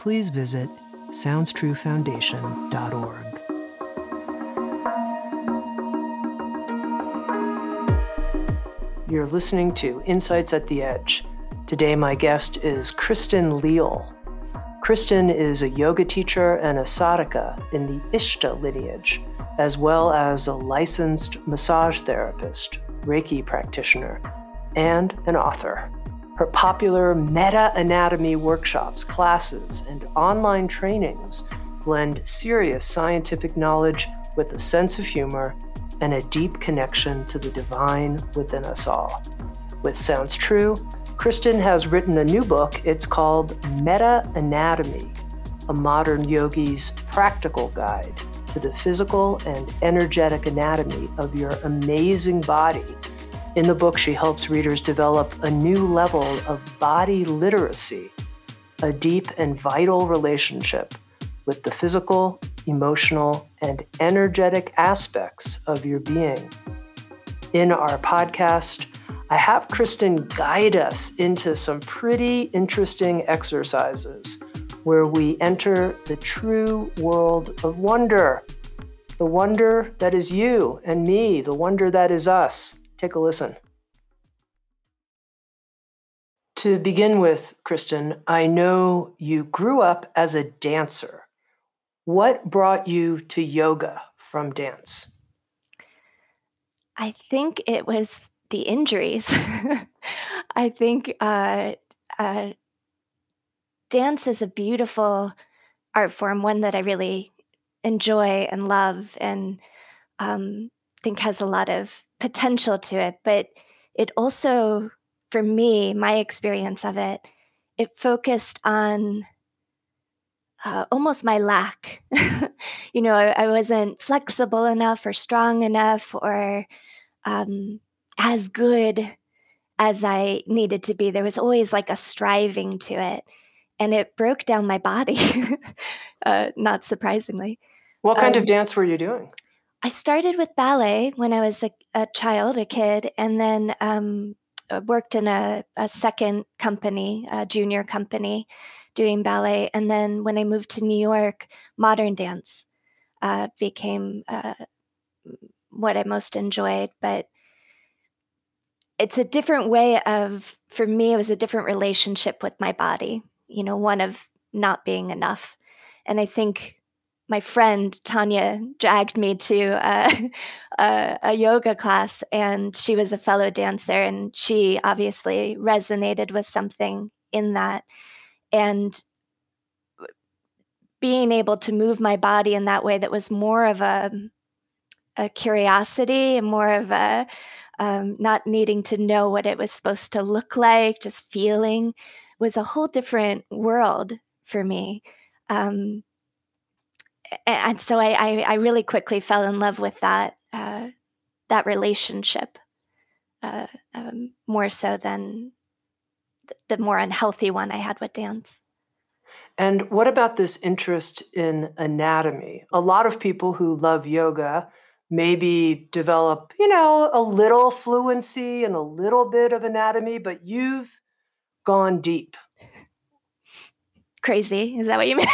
please visit SoundsTrueFoundation.org. You're listening to Insights at the Edge. Today, my guest is Kristin Leal. Kristin is a yoga teacher and a sadhaka in the Ishta lineage, as well as a licensed massage therapist, Reiki practitioner, and an author. Her popular meta anatomy workshops, classes, and online trainings blend serious scientific knowledge with a sense of humor and a deep connection to the divine within us all. With Sounds True, Kristin has written a new book. It's called MetaAnatomy, a modern yogi's practical guide to the physical and energetic anatomy of your amazing body in the book, she helps readers develop a new level of body literacy, a deep and vital relationship with the physical, emotional, and energetic aspects of your being. In our podcast, I have Kristin guide us into some pretty interesting exercises where we enter the true world of wonder. The wonder that is you and me, the wonder that is us. Take a listen. To begin with, Kristin, I know you grew up as a dancer. What brought you to yoga from dance? I think it was the injuries. I think uh, uh, dance is a beautiful art form, one that I really enjoy and love, and um, think has a lot of potential to it, but it also, for me, my experience of it, it focused on uh, almost my lack. you know, I, I, wasn't flexible enough or strong enough or um, as good as I needed to be. There was always like a striving to it. And it broke down my body, uh, not surprisingly. What kind um, of dance were you doing? I started with ballet when I was a, a child, a kid, and then um, uh, worked in a, a, second company, a junior company, doing ballet. And then when I moved to New York, modern dance uh, became uh, what I most enjoyed. But it's a different way of, for me, it was a different relationship with my body, you know, one of not being enough. And I think my friend Tanya dragged me to a, a, yoga class, and she was a fellow dancer, and she obviously resonated with something in that. And being able to move my body in that way that was more of a, a curiosity and more of a um, not needing to know what it was supposed to look like, just feeling was a whole different world for me. Um, and so I, I, I, really quickly fell in love with that uh, that relationship uh, um, more so than the, the more unhealthy one I had with dance. And what about this interest in anatomy? A lot of people who love yoga maybe develop, you know, a little fluency and a little bit of anatomy, but you've gone deep. Crazy. Is that what you mean?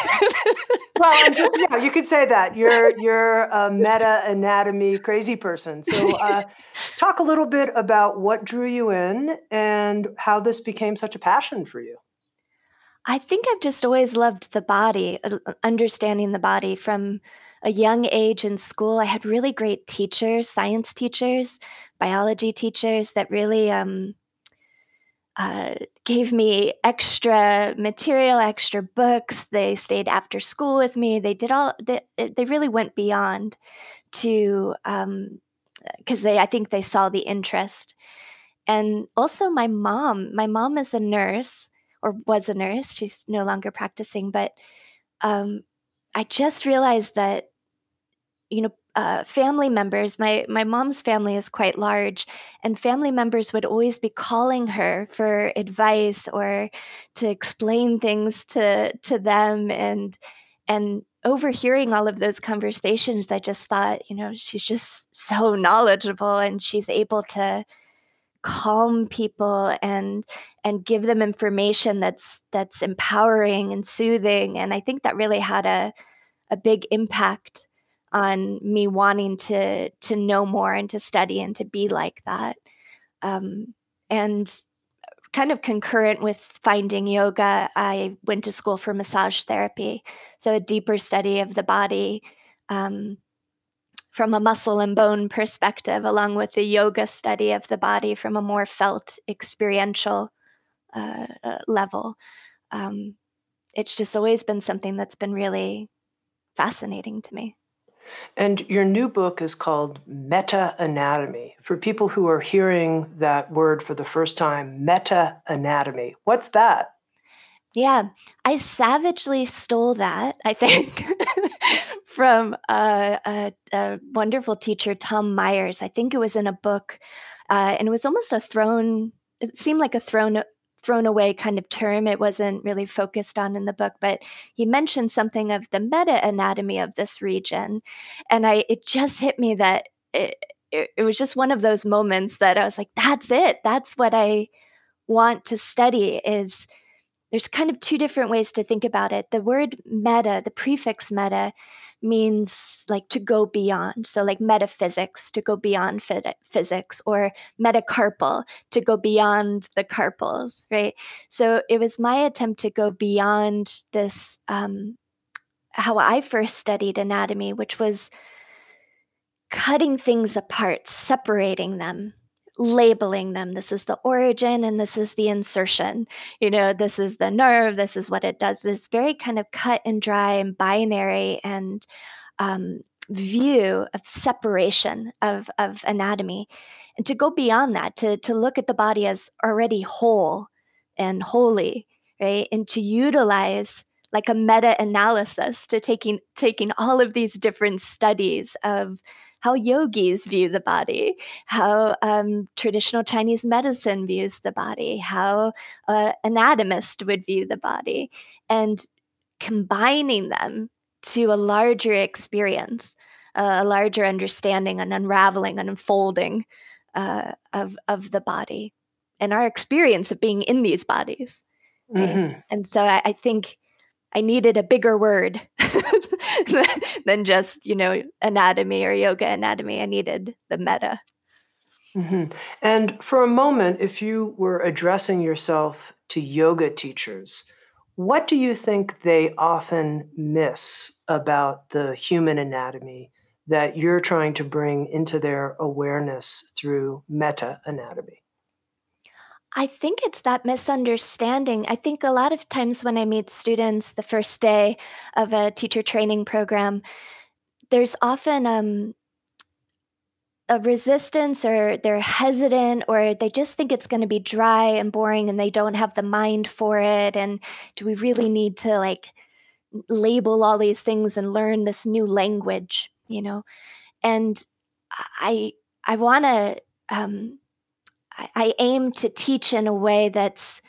well, I'm just yeah, you could say that you're you're a meta anatomy crazy person. So, uh, talk a little bit about what drew you in and how this became such a passion for you. I think I've just always loved the body, uh, understanding the body from a young age in school. I had really great teachers, science teachers, biology teachers that really um, uh, gave me extra material, extra books. They stayed after school with me. They did all. They, they really went beyond to because um, they. I think they saw the interest, and also my mom. My mom is a nurse or was a nurse. She's no longer practicing, but um, I just realized that you know uh, family members. My my mom's family is quite large and family members would always be calling her for advice or to explain things to to them and and overhearing all of those conversations i just thought you know she's just so knowledgeable and she's able to calm people and and give them information that's that's empowering and soothing and i think that really had a a big impact on me wanting to to know more and to study and to be like that. Um, and kind of concurrent with finding yoga, I went to school for massage therapy, so a deeper study of the body. Um, from a muscle and bone perspective, along with the yoga study of the body from a more felt experiential uh, uh level. Um, it's just always been something that's been really fascinating to me. And your new book is called MetaAnatomy. For people who are hearing that word for the first time, meta anatomy, what's that? Yeah, I savagely stole that, I think, from a, a, a, wonderful teacher, Tom Myers. I think it was in a book, uh, and it was almost a thrown, it seemed like a thrown thrown away kind of term. It wasn't really focused on in the book, but he mentioned something of the meta anatomy of this region. And I it just hit me that it, it, it was just one of those moments that I was like, that's it. That's what I want to study is there's kind of two different ways to think about it. The word meta, the prefix meta, means like to go beyond. So, like metaphysics, to go beyond physics, or metacarpal, to go beyond the carpals, right? So, it was my attempt to go beyond this, um, how I first studied anatomy, which was cutting things apart, separating them, labeling them. This is the origin and this is the insertion. You know, this is the nerve, this is what it does. This very kind of cut and dry and binary and um, view of separation of, of anatomy. And to go beyond that, to, to look at the body as already whole and holy, right? And to utilize like a meta-analysis to taking taking all of these different studies of how yogis view the body, how um, traditional Chinese medicine views the body, how uh, anatomist would view the body, and combining them to a larger experience, uh, a larger understanding, an unraveling, an unfolding uh, of of the body, and our experience of being in these bodies. Mm-hmm. And so I, I think I needed a bigger word than just, you know, anatomy or yoga anatomy. I needed the meta. Mm-hmm. And for a moment, if you were addressing yourself to yoga teachers, what do you think they often miss about the human anatomy that you're trying to bring into their awareness through meta anatomy? I think it's that misunderstanding. I think a lot of times when I meet students the first day of a teacher training program, there's often um, a resistance or they're hesitant or they just think it's going to be dry and boring and they don't have the mind for it. And do we really need to like label all these things and learn this new language, you know? And I, I want to, um, I, I aim to teach in a way that's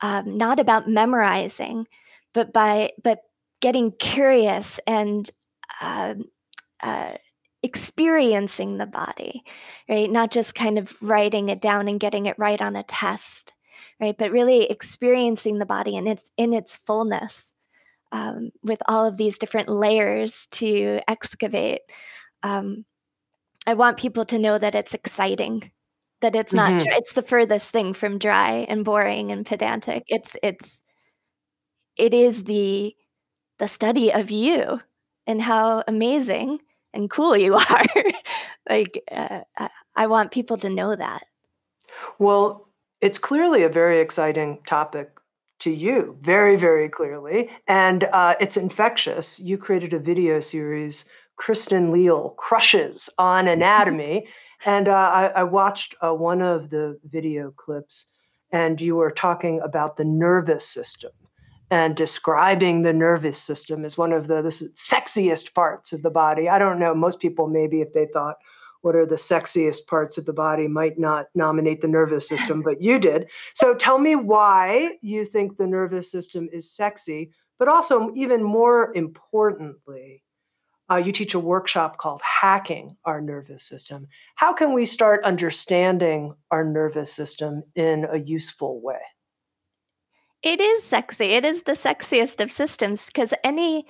um, not about memorizing, but by but getting curious and uh, uh, experiencing the body, right? Not just kind of writing it down and getting it right on a test, right? But really experiencing the body in its in its fullness, um, with all of these different layers to excavate. Um, I want people to know that it's exciting that it's not mm-hmm. it's the furthest thing from dry and boring and pedantic it's it's it is the the study of you and how amazing and cool you are. like uh, I want people to know that. Well, it's clearly a very exciting topic to you, very, very clearly. And uh, it's infectious. You created a video series, Kristin Leal Crushes on Anatomy. And uh, I, I, watched uh, one of the video clips, and you were talking about the nervous system and describing the nervous system as one of the, the sexiest parts of the body. I don't know, most people maybe if they thought, what are the sexiest parts of the body might not nominate the nervous system, but you did. So tell me why you think the nervous system is sexy, but also, even more importantly, uh, you teach a workshop called Hacking Our Nervous System. How can we start understanding our nervous system in a useful way? It is sexy. It is the sexiest of systems because any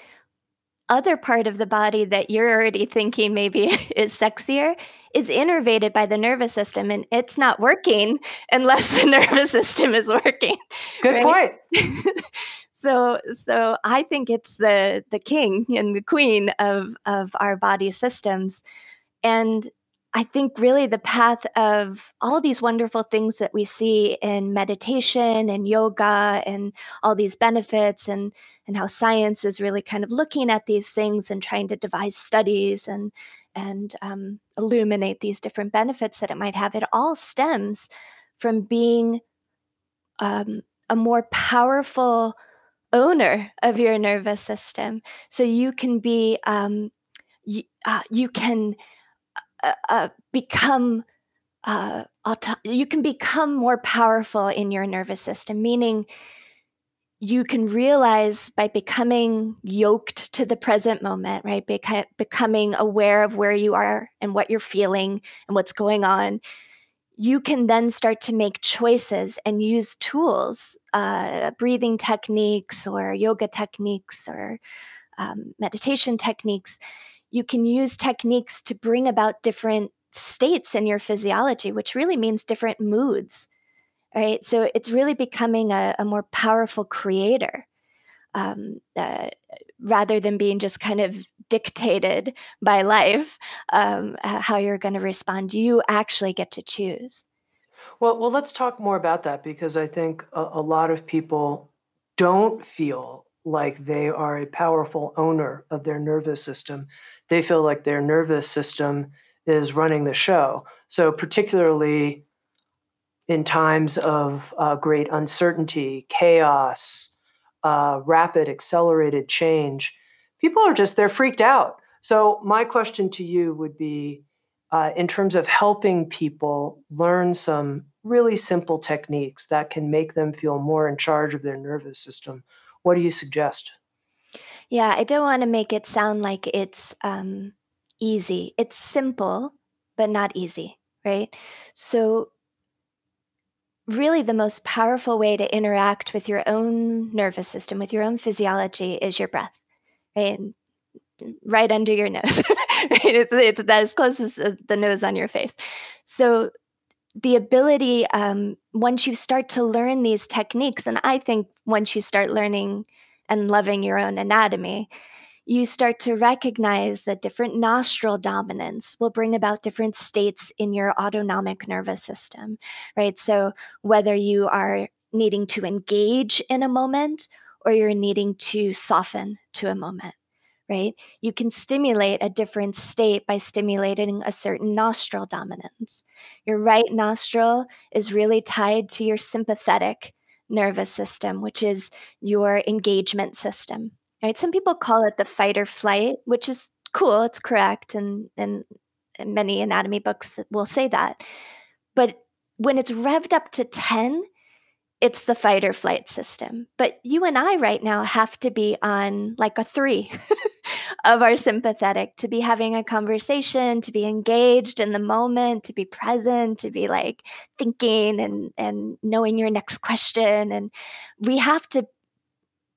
other part of the body that you're already thinking maybe is sexier is innervated by the nervous system and it's not working unless the nervous system is working. Good right? point. So so I think it's the the king and the queen of of our body systems. And I think really the path of all these wonderful things that we see in meditation and yoga and all these benefits and and how science is really kind of looking at these things and trying to devise studies and and um, illuminate these different benefits that it might have. It all stems from being um, a more powerful owner of your nervous system, so you can be um, you, uh, you can uh, uh, become uh, auto- you can become more powerful in your nervous system meaning you can realize by becoming yoked to the present moment right? Beca- becoming aware of where you are and what you're feeling and what's going on you can then start to make choices and use tools uh, breathing techniques or yoga techniques or um, meditation techniques you can use techniques to bring about different states in your physiology, which really means different moods, right? So it's really becoming a, a more powerful creator um, uh, rather than being just kind of dictated by life um, how you're going to respond. You actually get to choose. Well, well, let's talk more about that because I think a, a lot of people don't feel like they are a powerful owner of their nervous system they feel like their nervous system is running the show. So, particularly in times of uh, great uncertainty, chaos, uh, rapid, accelerated change, people are just, they're freaked out. So, my question to you would be uh, in terms of helping people learn some really simple techniques that can make them feel more in charge of their nervous system, what do you suggest? Yeah, I don't want to make it sound like it's um, easy. It's simple, but not easy, right? So, really, the most powerful way to interact with your own nervous system, with your own physiology, is your breath, right? Right under your nose, right? It's, it's as close as uh, the nose on your face. So, the ability, um, once you start to learn these techniques, and I think once you start learning and loving your own anatomy, you start to recognize that different nostril dominance will bring about different states in your autonomic nervous system, right? So, whether you are needing to engage in a moment or you're needing to soften to a moment, right? You can stimulate a different state by stimulating a certain nostril dominance. Your right nostril is really tied to your sympathetic nervous system, which is your engagement system. Right? Some people call it the fight or flight, which is cool. It's correct, and and, many anatomy books will say that. But when it's revved up to ten, it's the fight or flight system. But you and I right now have to be on like a three of our sympathetic to be having a conversation, to be engaged in the moment, to be present, to be like thinking and and knowing your next question. And we have to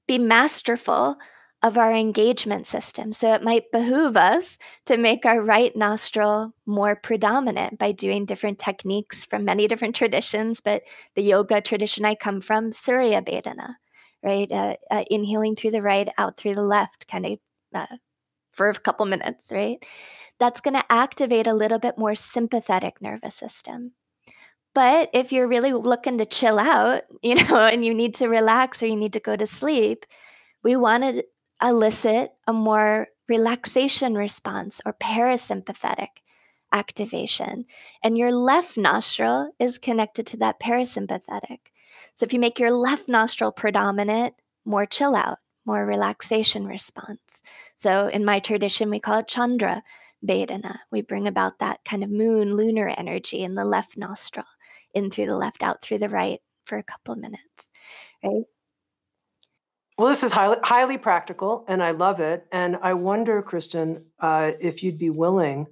be masterful of our engagement system. So it might behoove us to make our right nostril more predominant by doing different techniques from many different traditions, but the yoga tradition I come from, Surya Bhedana, right? Uh, uh, inhaling through the right, out through the left, kind of uh, for a couple minutes, right? That's going to activate a little bit more sympathetic nervous system. But if you're really looking to chill out, you know, and you need to relax or you need to go to sleep, we want to elicit a more relaxation response or parasympathetic activation. And your left nostril is connected to that parasympathetic. So if you make your left nostril predominant, more chill out, more relaxation response. So in my tradition, we call it Chandra Bhedana. We bring about that kind of moon lunar energy in the left nostril, in through the left, out through the right for a couple minutes, right? Well, this is highly, highly practical, and I love it. And I wonder, Kristin, uh, if you'd be willing,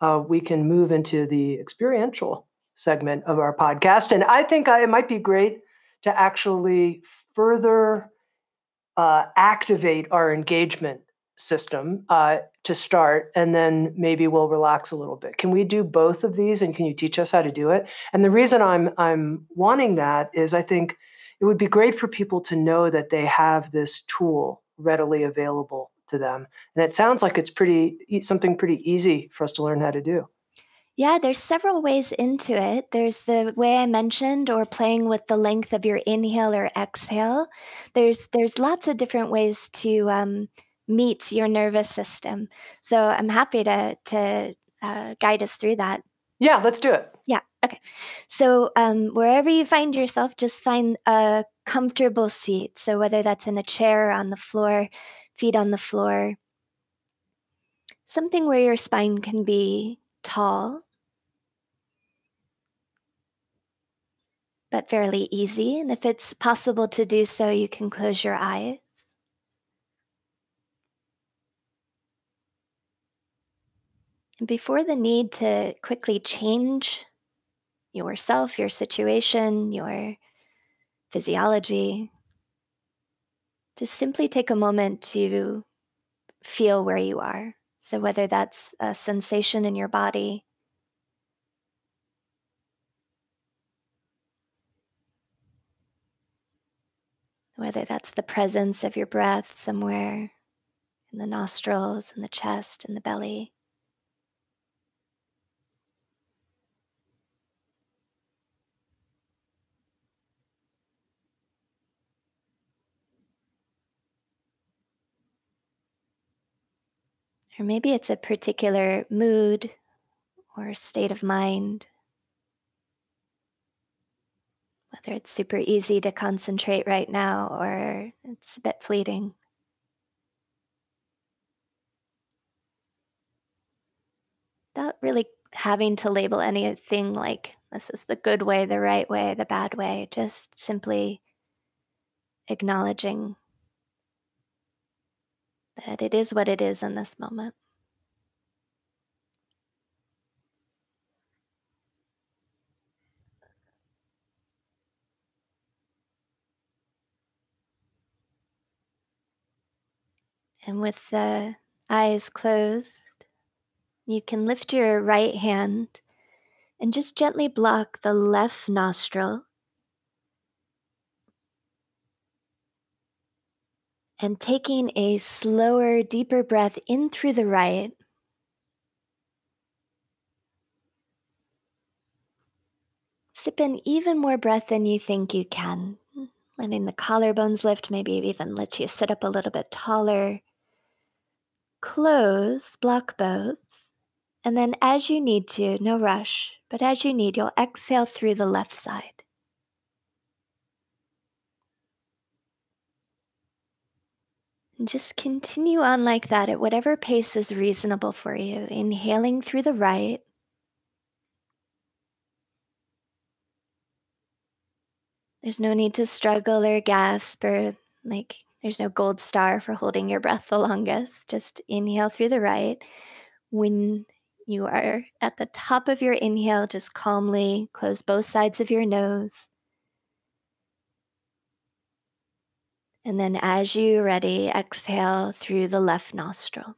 uh, we can move into the experiential segment of our podcast. And I think uh, it might be great to actually further uh, activate our engagement system uh, to start, and then maybe we'll relax a little bit. Can we do both of these, and can you teach us how to do it? And the reason I'm I'm wanting that is I think it would be great for people to know that they have this tool readily available to them, and it sounds like it's pretty something pretty easy for us to learn how to do. Yeah, there's several ways into it. There's the way I mentioned or playing with the length of your inhale or exhale. There's there's lots of different ways to um, meet your nervous system. So I'm happy to to uh, guide us through that. Yeah, let's do it. Yeah. Okay. So um, wherever you find yourself, just find a comfortable seat. So whether that's in a chair or on the floor, feet on the floor, something where your spine can be tall but fairly easy. And if it's possible to do so, you can close your eyes. And before the need to quickly change yourself, your situation, your physiology, just simply take a moment to feel where you are. So, whether that's a sensation in your body, whether that's the presence of your breath somewhere in the nostrils, in the chest, in the belly. Or maybe it's a particular mood or state of mind whether it's super easy to concentrate right now or it's a bit fleeting. Without really having to label anything like this is the good way, the right way, the bad way, just simply acknowledging that it is what it is in this moment. And with the eyes closed, you can lift your right hand and just gently block the left nostril. And taking a slower, deeper breath in through the right. Sip in even more breath than you think you can. Letting the collarbones lift, maybe even let you sit up a little bit taller close, block both, and then as you need to, no rush, but as you need, you'll exhale through the left side. And just continue on like that at whatever pace is reasonable for you. Inhaling through the right. There's no need to struggle or gasp or like there's no gold star for holding your breath the longest. Just inhale through the right. When you are at the top of your inhale, just calmly close both sides of your nose. And then, as you ready, exhale through the left nostril.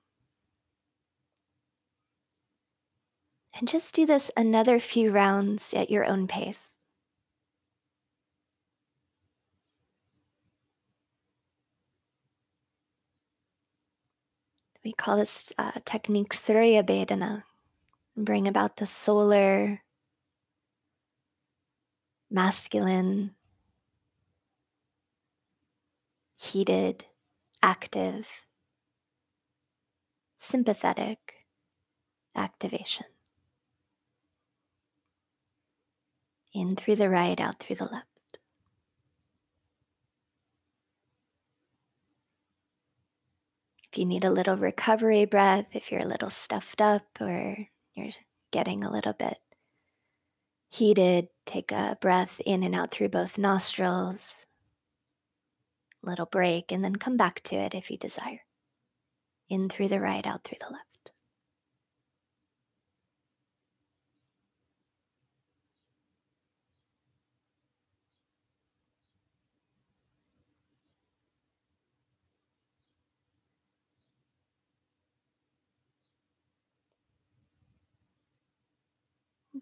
And just do this another few rounds at your own pace. We call this uh, technique Surya Bhedana. Bring about the solar, masculine, heated, active, sympathetic activation. In through the right, out through the left. If you need a little recovery breath, if you're a little stuffed up or you're getting a little bit heated, take a breath in and out through both nostrils. Little break, and then come back to it if you desire. In through the right, out through the left.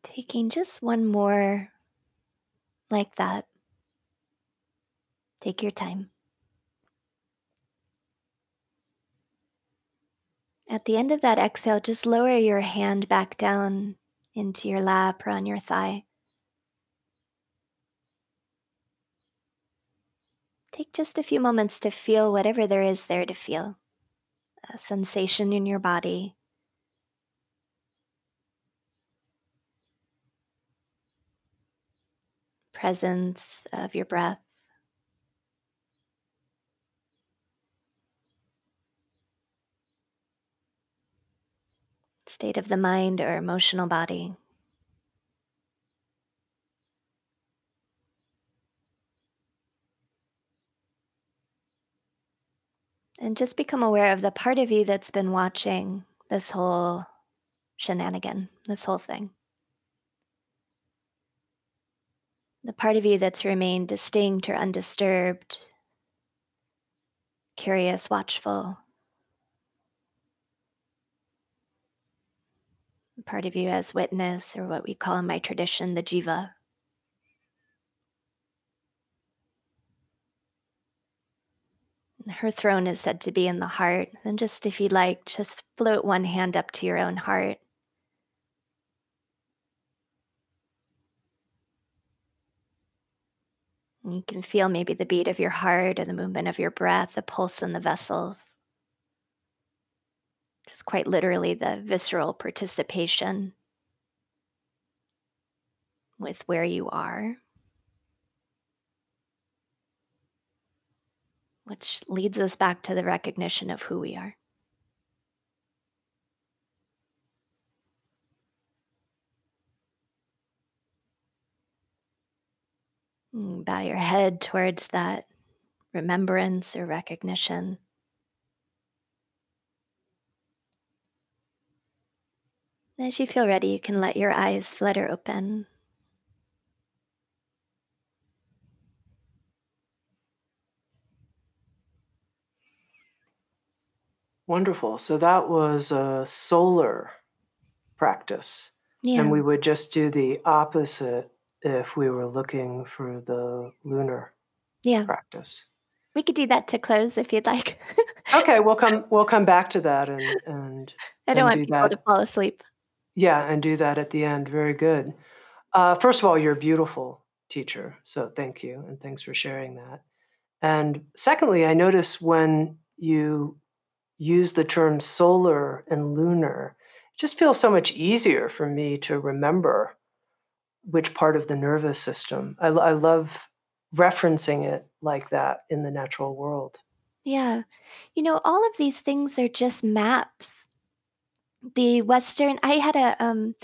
Taking just one more like that. Take your time. At the end of that exhale, just lower your hand back down into your lap or on your thigh. Take just a few moments to feel whatever there is there to feel a sensation in your body, presence of your breath. State of the mind or emotional body. And just become aware of the part of you that's been watching this whole shenanigan, this whole thing. the part of you that's remained distinct or undisturbed, curious, watchful. Part of you as witness, or what we call in my tradition, the jiva. Her throne is said to be in the heart. And just if you'd like, just float one hand up to your own heart. You can feel maybe the beat of your heart or the movement of your breath, the pulse in the vessels. Just quite literally the visceral participation with where you are. Which leads us back to the recognition of who we are. Mm, bow your head towards that remembrance or recognition. As you feel ready, you can let your eyes flutter open. Wonderful. So that was a solar practice. Yeah. And we would just do the opposite if we were looking for the lunar yeah. practice. We could do that to close if you'd like. okay, we'll come we'll come back to that and and I don't and want do people that. to fall asleep. Yeah, and do that at the end. Very good. Uh, first of all, you're a beautiful teacher, so thank you and thanks for sharing that. And secondly, I notice when you use the term solar and lunar, it just feels so much easier for me to remember which part of the nervous system. I, I love referencing it like that in the natural world. Yeah. You know, all of these things are just maps. The Western, I had a, um,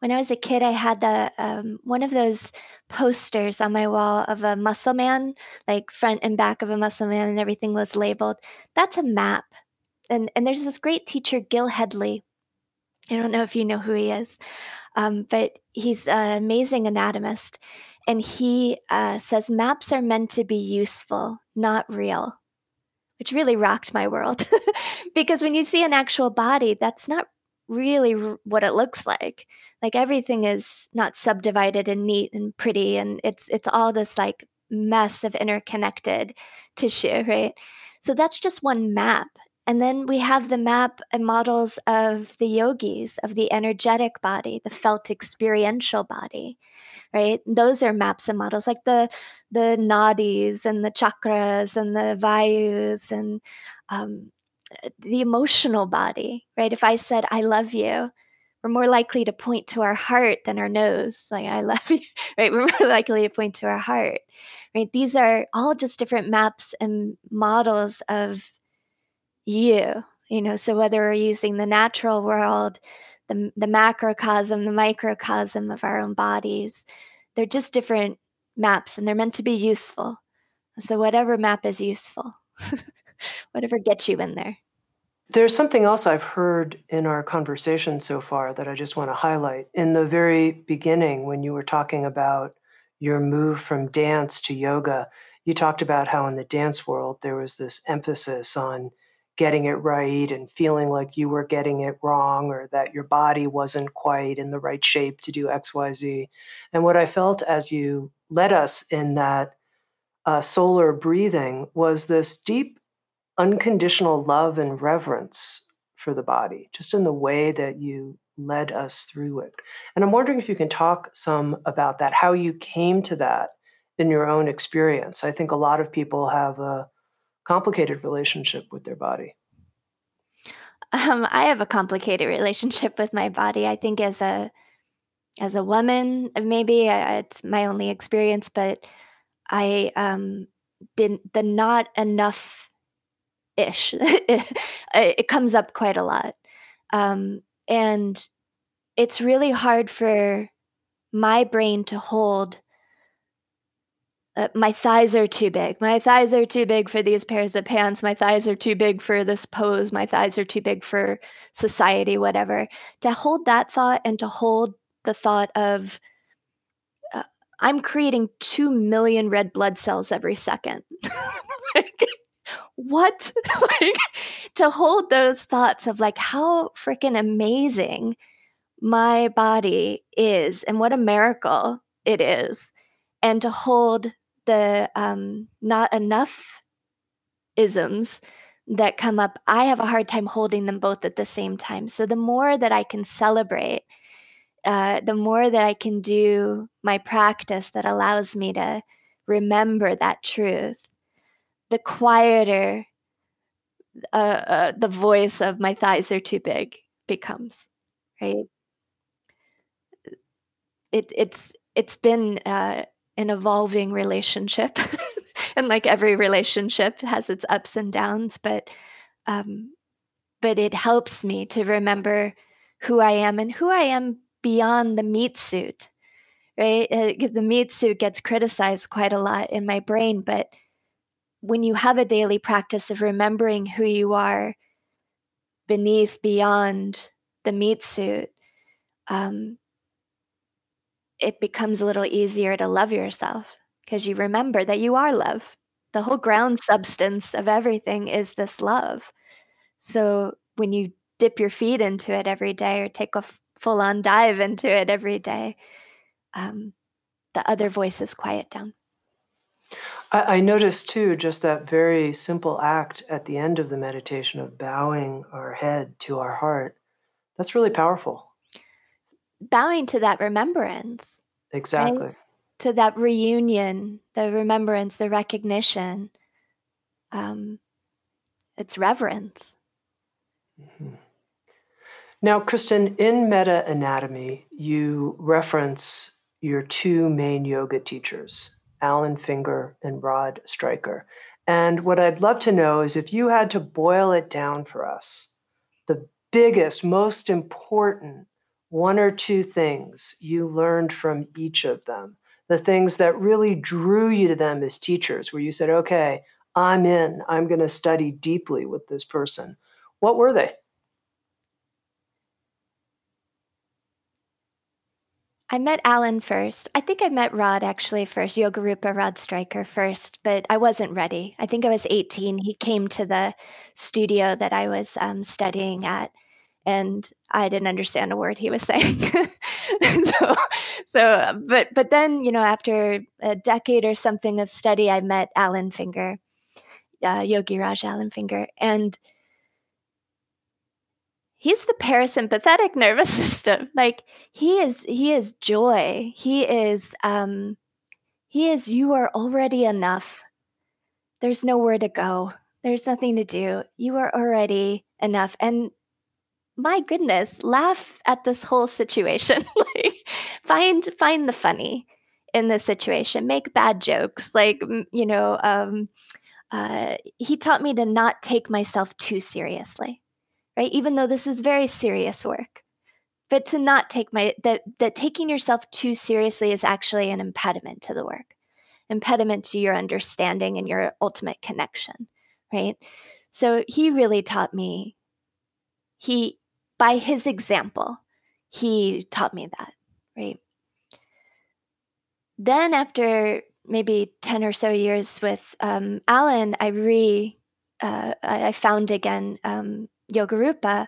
when I was a kid, I had the um, one of those posters on my wall of a muscle man, like front and back of a muscle man, and everything was labeled. That's a map. And and there's this great teacher, Gil Hedley. I don't know if you know who he is, um, but he's an amazing anatomist. And he uh, says maps are meant to be useful, not real, which really rocked my world. because when you see an actual body, that's not really r- what it looks like. Like everything is not subdivided and neat and pretty, and it's it's all this like mess of interconnected tissue, right? So that's just one map And then we have the map and models of the yogis, of the energetic body, the felt experiential body, right? Those are maps and models like the the nadis and the chakras and the vayus and um, the emotional body, right? If I said, I love you, we're more likely to point to our heart than our nose. Like, I love you, right? We're more likely to point to our heart, right? These are all just different maps and models of you you know so whether we're using the natural world the, the macrocosm the microcosm of our own bodies they're just different maps and they're meant to be useful so whatever map is useful whatever gets you in there there's something else I've heard in our conversation so far that I just want to highlight. In the very beginning, when you were talking about your move from dance to yoga, you talked about how in the dance world there was this emphasis on getting it right and feeling like you were getting it wrong or that your body wasn't quite in the right shape to do XYZ. And what I felt as you led us in that uh, solar breathing was this deep, unconditional love and reverence for the body, just in the way that you led us through it. And I'm wondering if you can talk some about that, how you came to that in your own experience. I think a lot of people have a complicated relationship with their body? Um, I have a complicated relationship with my body. I think as a as a woman, maybe uh, it's my only experience, but I um, the the not enough ish. it, comes up quite a lot, um, and it's really hard for my brain to hold uh, my thighs are too big. My thighs are too big for these pairs of pants. My thighs are too big for this pose. My thighs are too big for society, whatever. To hold that thought and to hold the thought of, uh, I'm creating 2 million red blood cells every second. like, what? like, to hold those thoughts of like how freaking amazing my body is and what a miracle it is and to hold the um, not enough isms that come up, I have a hard time holding them both at the same time. So the more that I can celebrate, uh, the more that I can do my practice that allows me to remember that truth, the quieter uh, uh, the voice of my thighs are too big becomes. Right? It, it's it's been uh, an evolving relationship. and like every relationship has its ups and downs, but um, but it helps me to remember who I am and who I am beyond the meat suit. Right? Uh, the meat suit gets criticized quite a lot in my brain, but when you have a daily practice of remembering who you are beneath, beyond the meat suit, um, it becomes a little easier to love yourself because you remember that you are love. The whole ground substance of everything is this love. So when you dip your feet into it every day or take a full on dive into it every day, um, the other voices quiet down. I, I noticed too just that very simple act at the end of the meditation of bowing our head to our heart. That's really powerful bowing to that remembrance. Exactly. Right? To that reunion, the remembrance, the recognition. Um, it's reverence. Mm-hmm. Now, Kristin, in MetaAnatomy, you reference your two main yoga teachers, Alan Finger and Rod Stryker. And what I'd love to know is if you had to boil it down for us, the biggest, most important one or two things you learned from each of them, the things that really drew you to them as teachers, where you said, okay, I'm in, I'm going to study deeply with this person. What were they? I met Alan first. I think I met Rod actually first, Yogarupa Rod Stryker first, but I wasn't ready. I think I was 18. He came to the studio that I was um, studying at and I didn't understand a word he was saying. so, so, but but then you know, after a decade or something of study, I met Alan Finger, uh, Yogi Raj Alan Finger, and he's the parasympathetic nervous system. Like he is he is joy. He is um he is you are already enough. There's nowhere to go. There's nothing to do. You are already enough. And my goodness, laugh at this whole situation. like find find the funny in the situation. Make bad jokes. Like you know, um, uh, he taught me to not take myself too seriously, right? Even though this is very serious work, but to not take my that that taking yourself too seriously is actually an impediment to the work, impediment to your understanding and your ultimate connection, right? So he really taught me. He by his example, he taught me that, right? Then, after maybe 10 or so years with um, Alan, I re uh, I found again um, Yogarupa,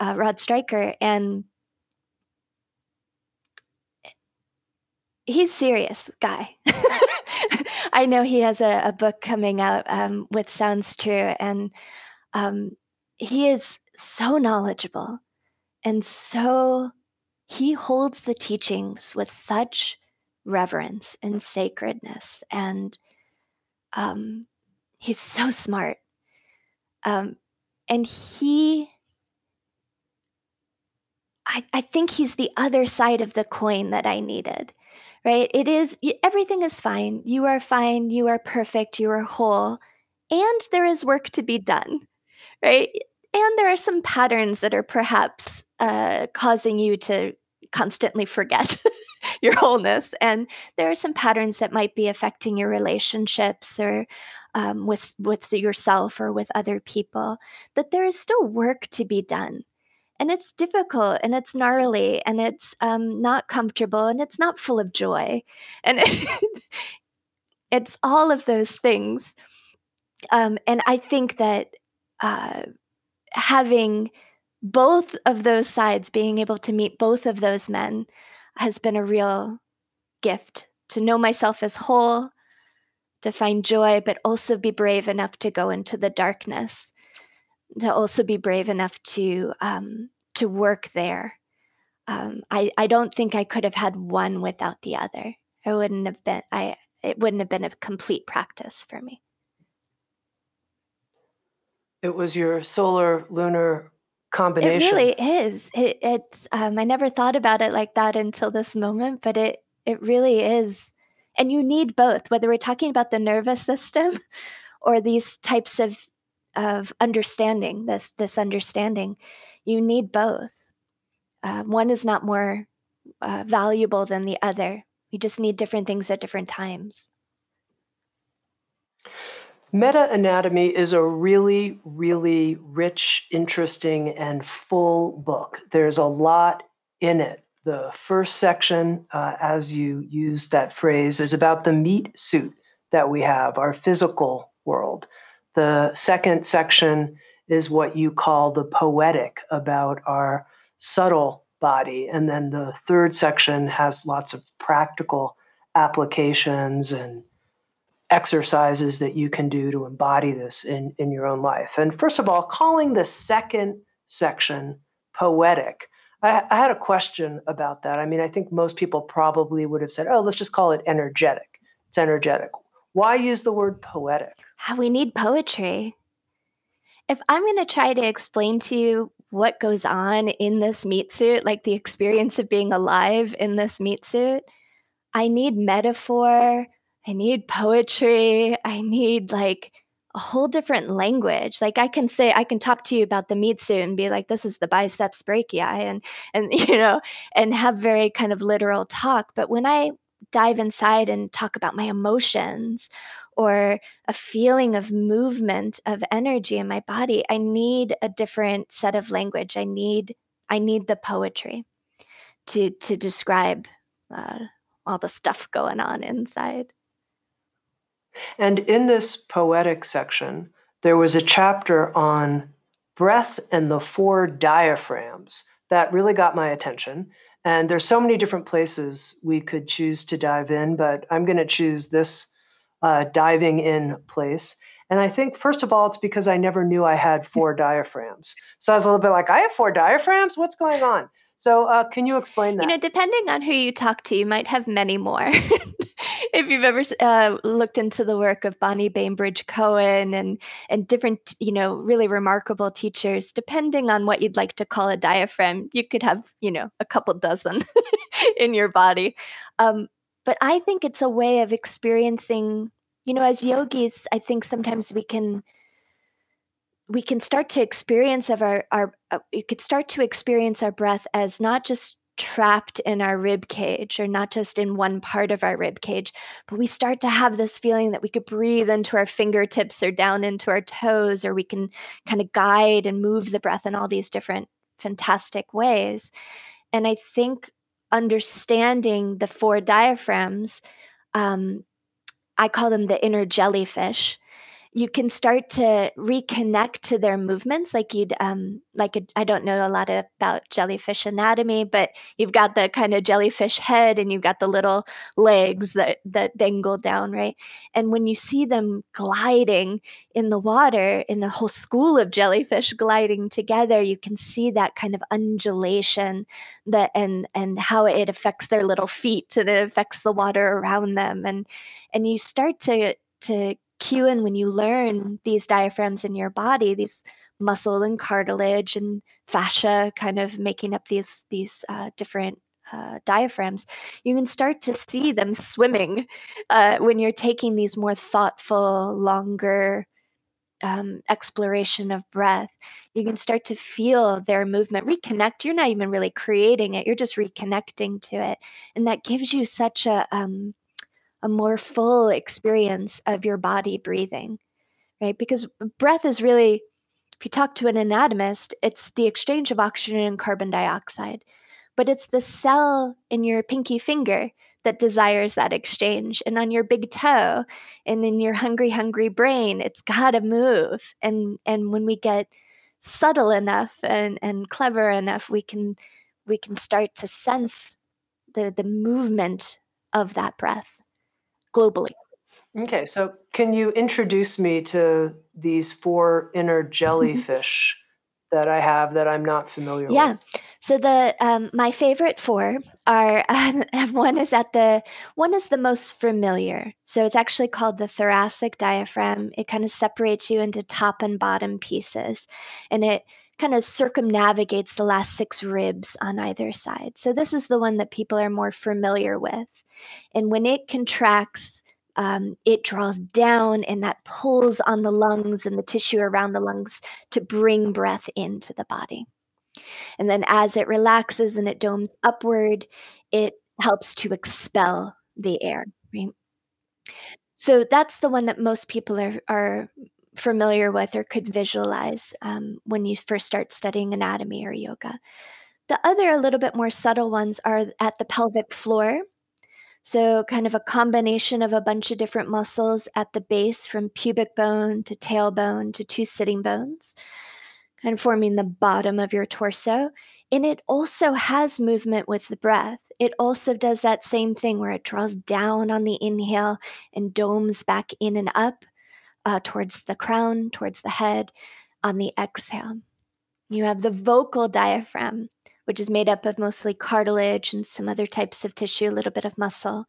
uh, Rod Stryker, and he's serious guy. I know he has a, a book coming out um, with Sounds True, and um, he is so knowledgeable and so he holds the teachings with such reverence and sacredness and um, he's so smart um, and he I, I think he's the other side of the coin that i needed right? It is everything is fine. You are fine. You are perfect. You are whole. And there is work to be done right? And there are some patterns that are perhaps uh, causing you to constantly forget your wholeness. And there are some patterns that might be affecting your relationships or um, with with yourself or with other people. That there is still work to be done, and it's difficult and it's gnarly and it's um, not comfortable and it's not full of joy, and it's all of those things. Um, and I think that uh, having both of those sides, being able to meet both of those men, has been a real gift to know myself as whole, to find joy, but also be brave enough to go into the darkness, to also be brave enough to um, to work there. Um, I I don't think I could have had one without the other. I wouldn't have been I it wouldn't have been a complete practice for me. It was your solar lunar combination. It really is. It, it's um, I never thought about it like that until this moment, but it it really is. And you need both, whether we're talking about the nervous system or these types of of understanding. This this understanding, you need both. Uh, one is not more uh, valuable than the other. We just need different things at different times. MetaAnatomy is a really, really rich, interesting, and full book. There's a lot in it. The first section, uh, as you used that phrase, is about the meat suit that we have, our physical world. The second section is what you call the poetic, about our subtle body. And then the third section has lots of practical applications and exercises that you can do to embody this in, in your own life. And first of all, calling the second section poetic. I, I, had a question about that. I mean, I think most people probably would have said, oh, let's just call it energetic. It's energetic. Why use the word poetic? Ah, we need poetry. If I'm going to try to explain to you what goes on in this meat suit, like the experience of being alive in this meat suit, I need metaphor, I need poetry. I need like a whole different language. Like I can say, I can talk to you about the meat suit and be like, this is the biceps brachii and, and, you know, and have very kind of literal talk. But when I dive inside and talk about my emotions or a feeling of movement of energy in my body, I need a different set of language. I need, I need the poetry to, to describe uh, all the stuff going on inside. And in this poetic section, there was a chapter on breath and the four diaphragms that really got my attention. And there's so many different places we could choose to dive in, but I'm going to choose this uh, diving in place. And I think, first of all, it's because I never knew I had four diaphragms. So I was a little bit like, I have four diaphragms? What's going on? So, uh, can you explain that? You know, depending on who you talk to, you might have many more. if you've ever uh, looked into the work of Bonnie Bainbridge Cohen and and different, you know, really remarkable teachers, depending on what you'd like to call a diaphragm, you could have, you know, a couple dozen in your body. Um, but I think it's a way of experiencing, you know, as yogis, I think sometimes we can we can start to experience of our our uh, we could start to experience our breath as not just trapped in our rib cage or not just in one part of our rib cage but we start to have this feeling that we could breathe into our fingertips or down into our toes or we can kind of guide and move the breath in all these different fantastic ways. And i think understanding the four diaphragms um, i call them the inner jellyfish you can start to reconnect to their movements like you'd um like I don't know a lot about jellyfish anatomy but you've got the kind of jellyfish head and you've got the little legs that that dangle down right? And when you see them gliding in the water in a whole school of jellyfish gliding together you can see that kind of undulation that and and how it affects their little feet and it affects the water around them. And and you start to to cue in when you learn these diaphragms in your body, these muscle and cartilage and fascia kind of making up these these uh, different uh, diaphragms, you can start to see them swimming uh, when you're taking these more thoughtful, longer um, exploration of breath. You can start to feel their movement, reconnect. You're not even really creating it; you're just reconnecting to it, and that gives you such a um, a more full experience of your body breathing, right? Because breath is really, if you talk to an anatomist, it's the exchange of oxygen and carbon dioxide, but it's the cell in your pinky finger that desires that exchange. And on your big toe and in your hungry, hungry brain, it's got to move. And, and when we get subtle enough and, and clever enough, we can, we can start to sense the, the movement of that breath globally. Okay, so can you introduce me to these four inner jellyfish that I have that I'm not familiar yeah. with? Yeah. So the um, my favorite four are um, one is at the one is the most familiar. So it's actually called the thoracic diaphragm. It kind of separates you into top and bottom pieces, and it kind of circumnavigates the last six ribs on either side. So this is the one that people are more familiar with. And when it contracts, um, it draws down and that pulls on the lungs and the tissue around the lungs to bring breath into the body. And then as it relaxes and it domes upward, it helps to expel the air. Right? So that's the one that most people are, are familiar with or could visualize um, when you first start studying anatomy or yoga. The other, a little bit more subtle ones are at the pelvic floor. So, kind of a combination of a bunch of different muscles at the base from pubic bone to tailbone to two sitting bones, kind of forming the bottom of your torso. And it also has movement with the breath. It also does that same thing where it draws down on the inhale and domes back in and up uh, towards the crown, towards the head on the exhale. You have the vocal diaphragm, which is made up of mostly cartilage and some other types of tissue, a little bit of muscle.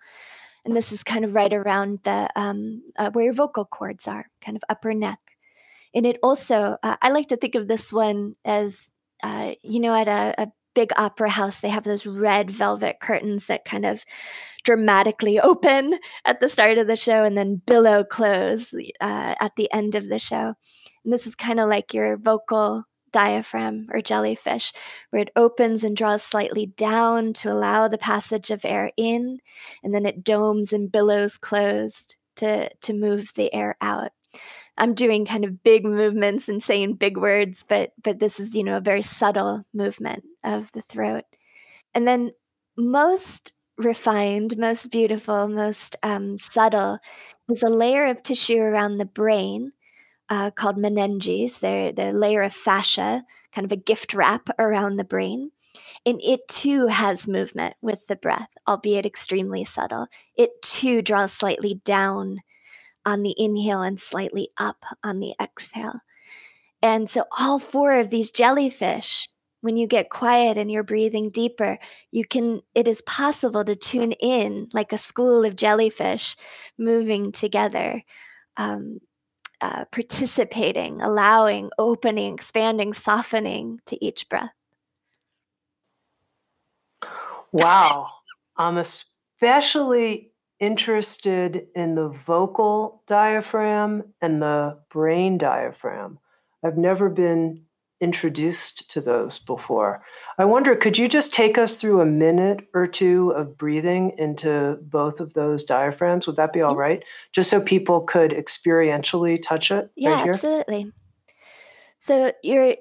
And this is kind of right around the um, uh, where your vocal cords are, kind of upper neck. And it also, uh, I like to think of this one as, uh, you know, at a, a big opera house, they have those red velvet curtains that kind of dramatically open at the start of the show and then billow close uh, at the end of the show. And this is kind of like your vocal diaphragm or jellyfish, where it opens and draws slightly down to allow the passage of air in, and then it domes and billows closed to, to move the air out. I'm doing kind of big movements and saying big words, but but this is, you know, a very subtle movement of the throat. And then most refined, most beautiful, most um, subtle is a layer of tissue around the brain uh, called meninges. They're the layer of fascia, kind of a gift wrap around the brain. And it too has movement with the breath, albeit extremely subtle. It too draws slightly down on the inhale and slightly up on the exhale. And so, all four of these jellyfish, when you get quiet and you're breathing deeper, you can, it is possible to tune in like a school of jellyfish moving together, um, uh, participating, allowing, opening, expanding, softening to each breath. Wow. I'm especially interested in the vocal diaphragm and the brain diaphragm. I've never been introduced to those before. I wonder, could you just take us through a minute or two of breathing into both of those diaphragms? Would that be all right? Just so people could experientially touch it Yeah, right here? absolutely. So you're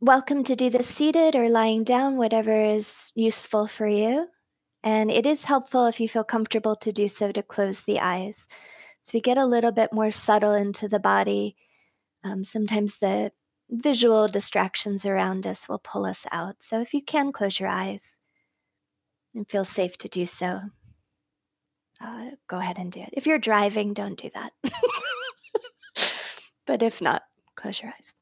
welcome to do this seated or lying down, whatever is useful for you. And it is helpful if you feel comfortable to do so to close the eyes. So we get a little bit more subtle into the body. Um, sometimes the visual distractions around us will pull us out. So if you can close your eyes and feel safe to do so, uh, go ahead and do it. If you're driving, don't do that. but if not, close your eyes.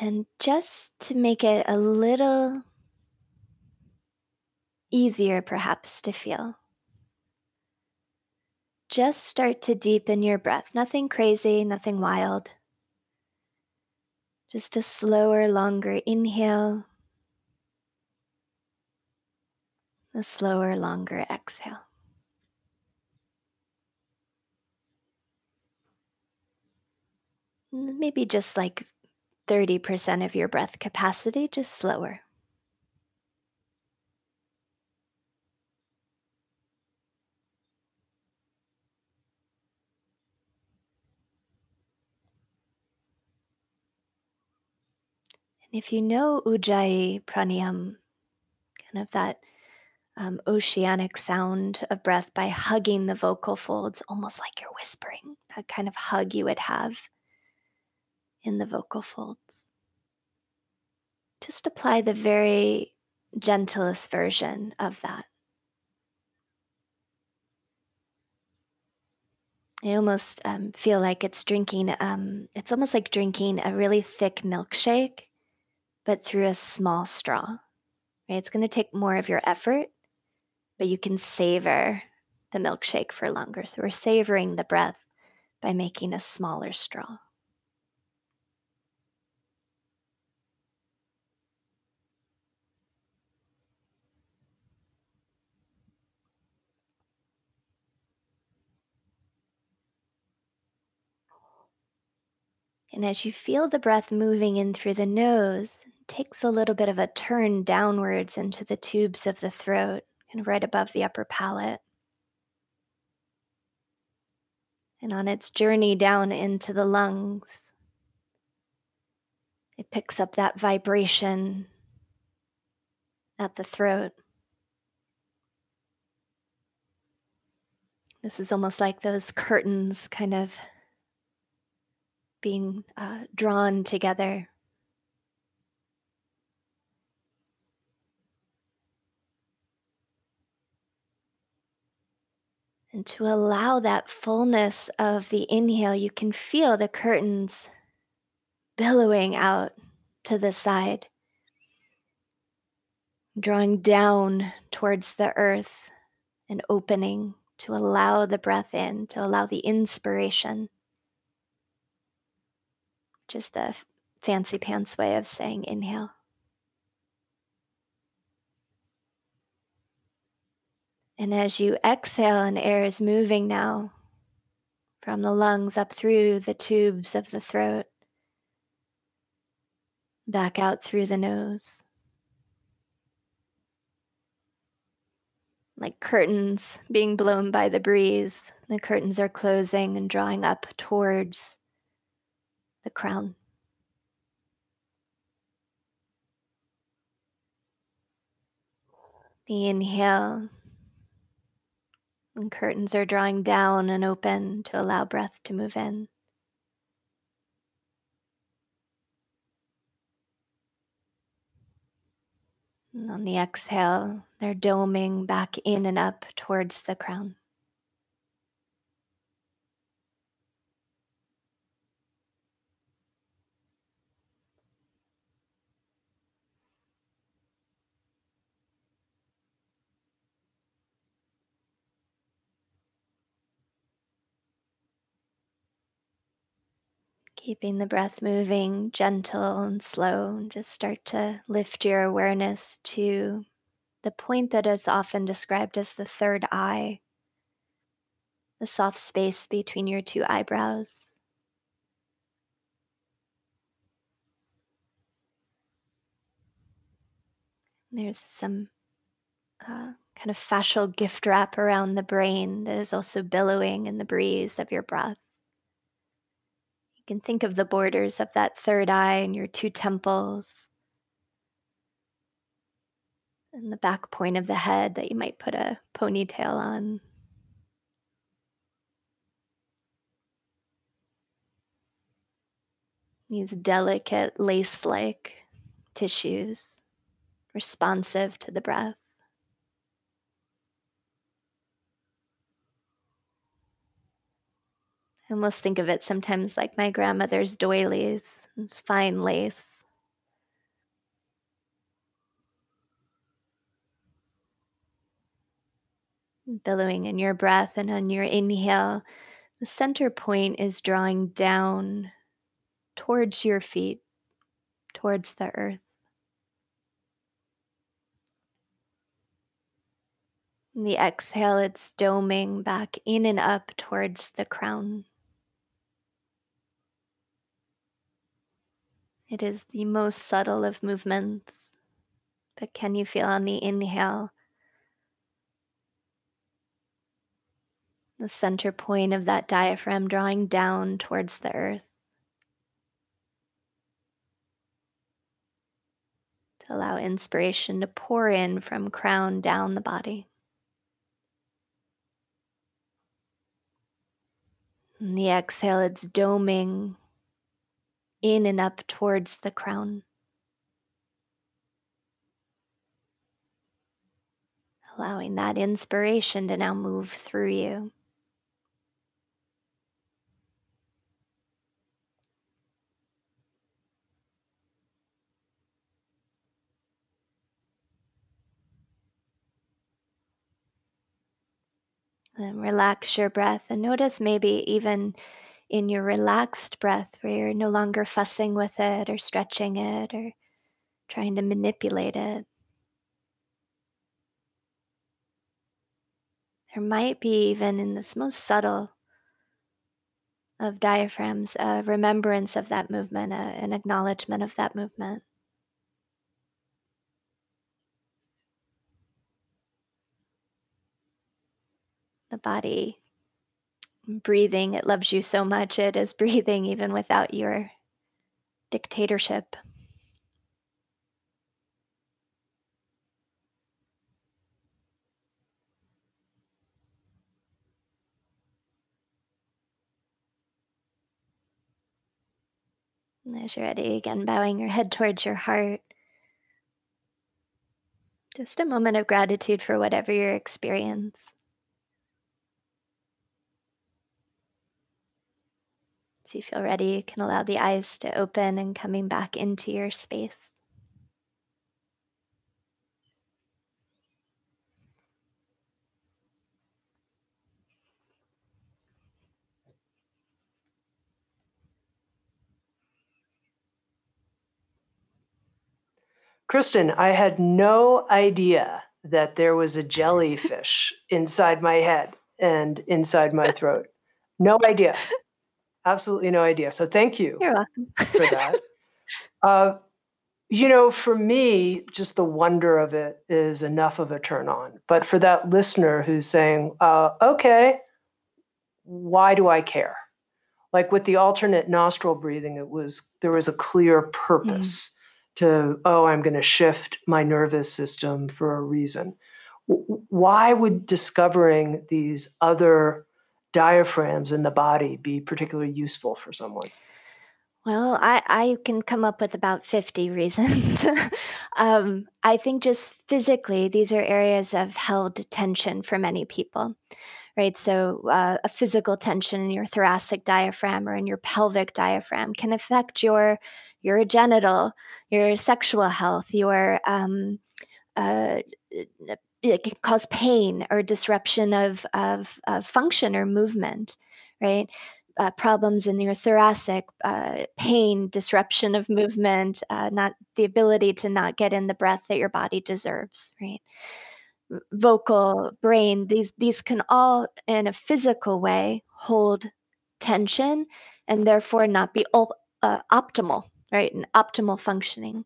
And just to make it a little easier, perhaps, to feel, just start to deepen your breath. Nothing crazy, nothing wild. Just a slower, longer inhale, a slower, longer exhale. Maybe just like 30% of your breath capacity, just slower. And if you know Ujjayi Pranayam, kind of that um, oceanic sound of breath by hugging the vocal folds, almost like you're whispering, that kind of hug you would have in the vocal folds. Just apply the very gentlest version of that. I almost um, feel like it's drinking, um, it's almost like drinking a really thick milkshake, but through a small straw. Right? It's going to take more of your effort, but you can savor the milkshake for longer. So we're savoring the breath by making a smaller straw. And as you feel the breath moving in through the nose, it takes a little bit of a turn downwards into the tubes of the throat and right above the upper palate. And on its journey down into the lungs, it picks up that vibration at the throat. This is almost like those curtains kind of being uh, drawn together. And to allow that fullness of the inhale, you can feel the curtains billowing out to the side, drawing down towards the earth and opening to allow the breath in, to allow the inspiration just the fancy pants way of saying inhale. And as you exhale, and air is moving now from the lungs up through the tubes of the throat, back out through the nose. Like curtains being blown by the breeze, the curtains are closing and drawing up towards the crown. The inhale, and curtains are drawing down and open to allow breath to move in. And on the exhale, they're doming back in and up towards the crown. Keeping the breath moving gentle and slow, and just start to lift your awareness to the point that is often described as the third eye, the soft space between your two eyebrows. There's some uh, kind of fascial gift wrap around the brain that is also billowing in the breeze of your breath can think of the borders of that third eye and your two temples and the back point of the head that you might put a ponytail on. These delicate lace like tissues responsive to the breath. I almost think of it sometimes like my grandmother's doilies. It's fine lace. Billowing in your breath and on your inhale, the center point is drawing down towards your feet, towards the earth. In the exhale, it's doming back in and up towards the crown. It is the most subtle of movements, but can you feel on the inhale the center point of that diaphragm drawing down towards the earth? To allow inspiration to pour in from crown down the body. And the exhale, it's doming in and up towards the crown. Allowing that inspiration to now move through you. Then relax your breath and notice maybe even in your relaxed breath where you're no longer fussing with it or stretching it or trying to manipulate it. There might be, even in this most subtle of diaphragms, a remembrance of that movement, a, an acknowledgement of that movement. The body breathing. It loves you so much. It is breathing even without your dictatorship. as you're ready, again, bowing your head towards your heart. Just a moment of gratitude for whatever your experience. So you feel ready, you can allow the eyes to open and coming back into your space. Kristin, I had no idea that there was a jellyfish inside my head and inside my throat. No idea. Absolutely no idea. So thank you You're welcome. for that. uh, you know, for me, just the wonder of it is enough of a turn on. But for that listener who's saying, uh, okay, why do I care? Like with the alternate nostril breathing, it was there was a clear mm. purpose mm. to, oh, I'm going to shift my nervous system for a reason. Why would discovering these other diaphragms in the body be particularly useful for someone? Well, I, I can come up with about 50 reasons. um, I think just physically, these are areas of held tension for many people, right? So, uh, a physical tension in your thoracic diaphragm or in your pelvic diaphragm can affect your your genital, your sexual health, your um, uh, it can cause pain or disruption of, of, of function or movement, right? Uh, problems in your thoracic, uh, pain, disruption of movement, uh, not the ability to not get in the breath that your body deserves, right? Vocal, brain, these these can all, in a physical way, hold tension and therefore not be op- uh, optimal, right? And optimal functioning.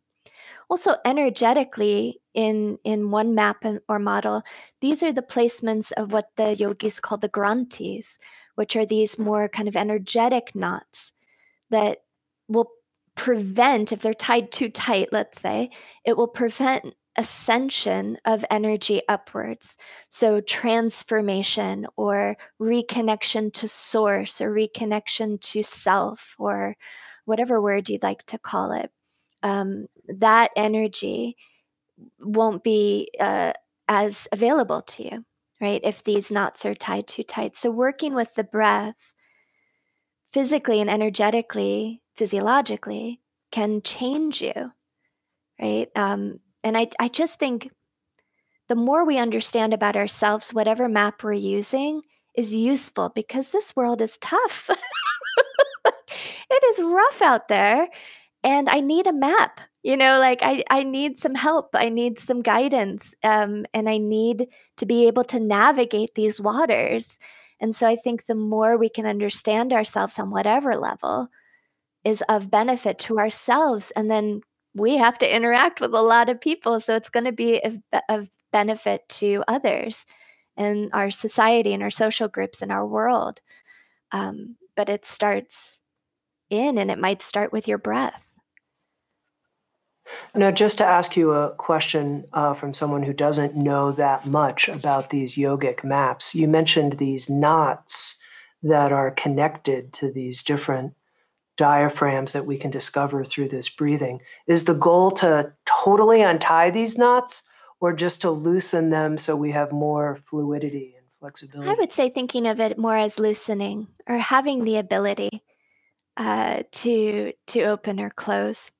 Also, energetically, in in one map or model, these are the placements of what the yogis call the granthis, which are these more kind of energetic knots that will prevent, if they're tied too tight, let's say, it will prevent ascension of energy upwards. So, transformation or reconnection to source or reconnection to self or whatever word you'd like to call it um, that energy won't be uh, as available to you, right? If these knots are tied too tight. So, working with the breath physically and energetically, physiologically, can change you, right? Um, and I, I just think the more we understand about ourselves, whatever map we're using is useful because this world is tough. it is rough out there and I need a map. You know, like I, I need some help. I need some guidance. Um, and I need to be able to navigate these waters. And so I think the more we can understand ourselves on whatever level is of benefit to ourselves. And then we have to interact with a lot of people. So it's going to be of, of benefit to others and our society and our social groups and our world. Um, but it starts in and it might start with your breath. Now, just to ask you a question uh, from someone who doesn't know that much about these yogic maps, you mentioned these knots that are connected to these different diaphragms that we can discover through this breathing. Is the goal to totally untie these knots or just to loosen them so we have more fluidity and flexibility? I would say thinking of it more as loosening or having the ability uh, to to open or close.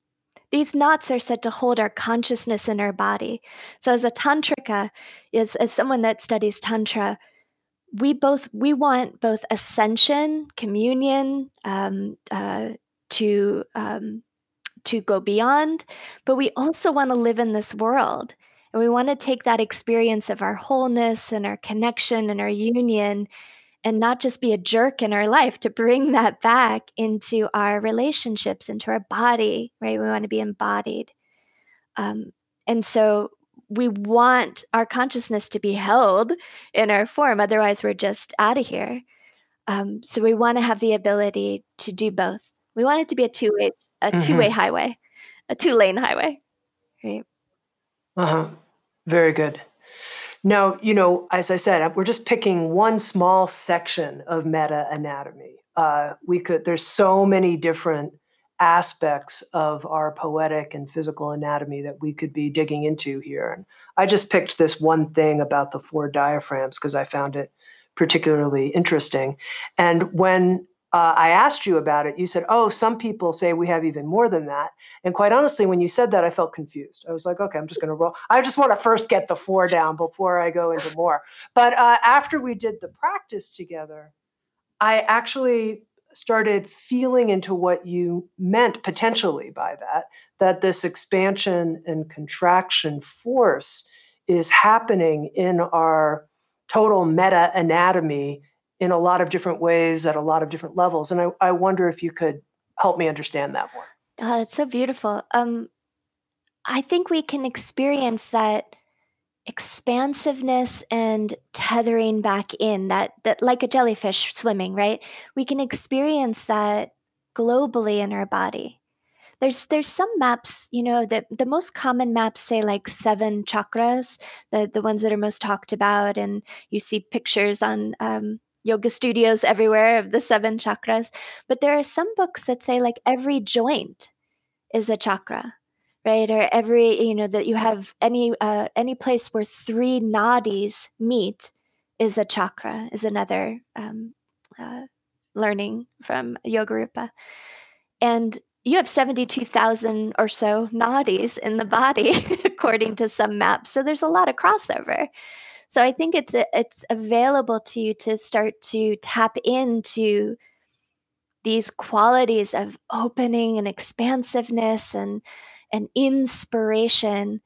These knots are said to hold our consciousness in our body. So, as a tantrika, is as someone that studies tantra, we both we want both ascension, communion, um, uh, to um, to go beyond, but we also want to live in this world, and we want to take that experience of our wholeness and our connection and our union and not just be a jerk in our life to bring that back into our relationships into our body right? We want to be embodied. Um, and so we want our consciousness to be held in our form otherwise we're just out of here. Um, so we want to have the ability to do both. We want it to be a two-way a mm-hmm. two-way highway a two-lane highway right? Uh-huh. Very good now, you know, as I said, we're just picking one small section of MetaAnatomy. Uh, we could, there's so many different aspects of our poetic and physical anatomy that we could be digging into here. And I just picked this one thing about the four diaphragms because I found it particularly interesting. And when uh, I asked you about it, you said, oh, some people say we have even more than that. And quite honestly, when you said that, I felt confused. I was like, okay, I'm just going to roll. I just want to first get the four down before I go into more. But uh, after we did the practice together, I actually started feeling into what you meant potentially by that, that this expansion and contraction force is happening in our total meta anatomy in a lot of different ways at a lot of different levels. And I, I wonder if you could help me understand that more. Oh, that's so beautiful. Um, I think we can experience that expansiveness and tethering back in that that like a jellyfish swimming, right? We can experience that globally in our body. There's there's some maps, you know, that the most common maps say like seven chakras, the the ones that are most talked about, and you see pictures on um, yoga studios everywhere of the seven chakras. But there are some books that say like every joint is a chakra, right? Or every you know that you have any uh, any place where three nadis meet is a chakra. Is another um, uh, learning from Yogarupa, and you have 72,000 or so nadis in the body, according to some maps. So there's a lot of crossover. So I think it's it's available to you to start to tap into these qualities of opening and expansiveness and and inspiration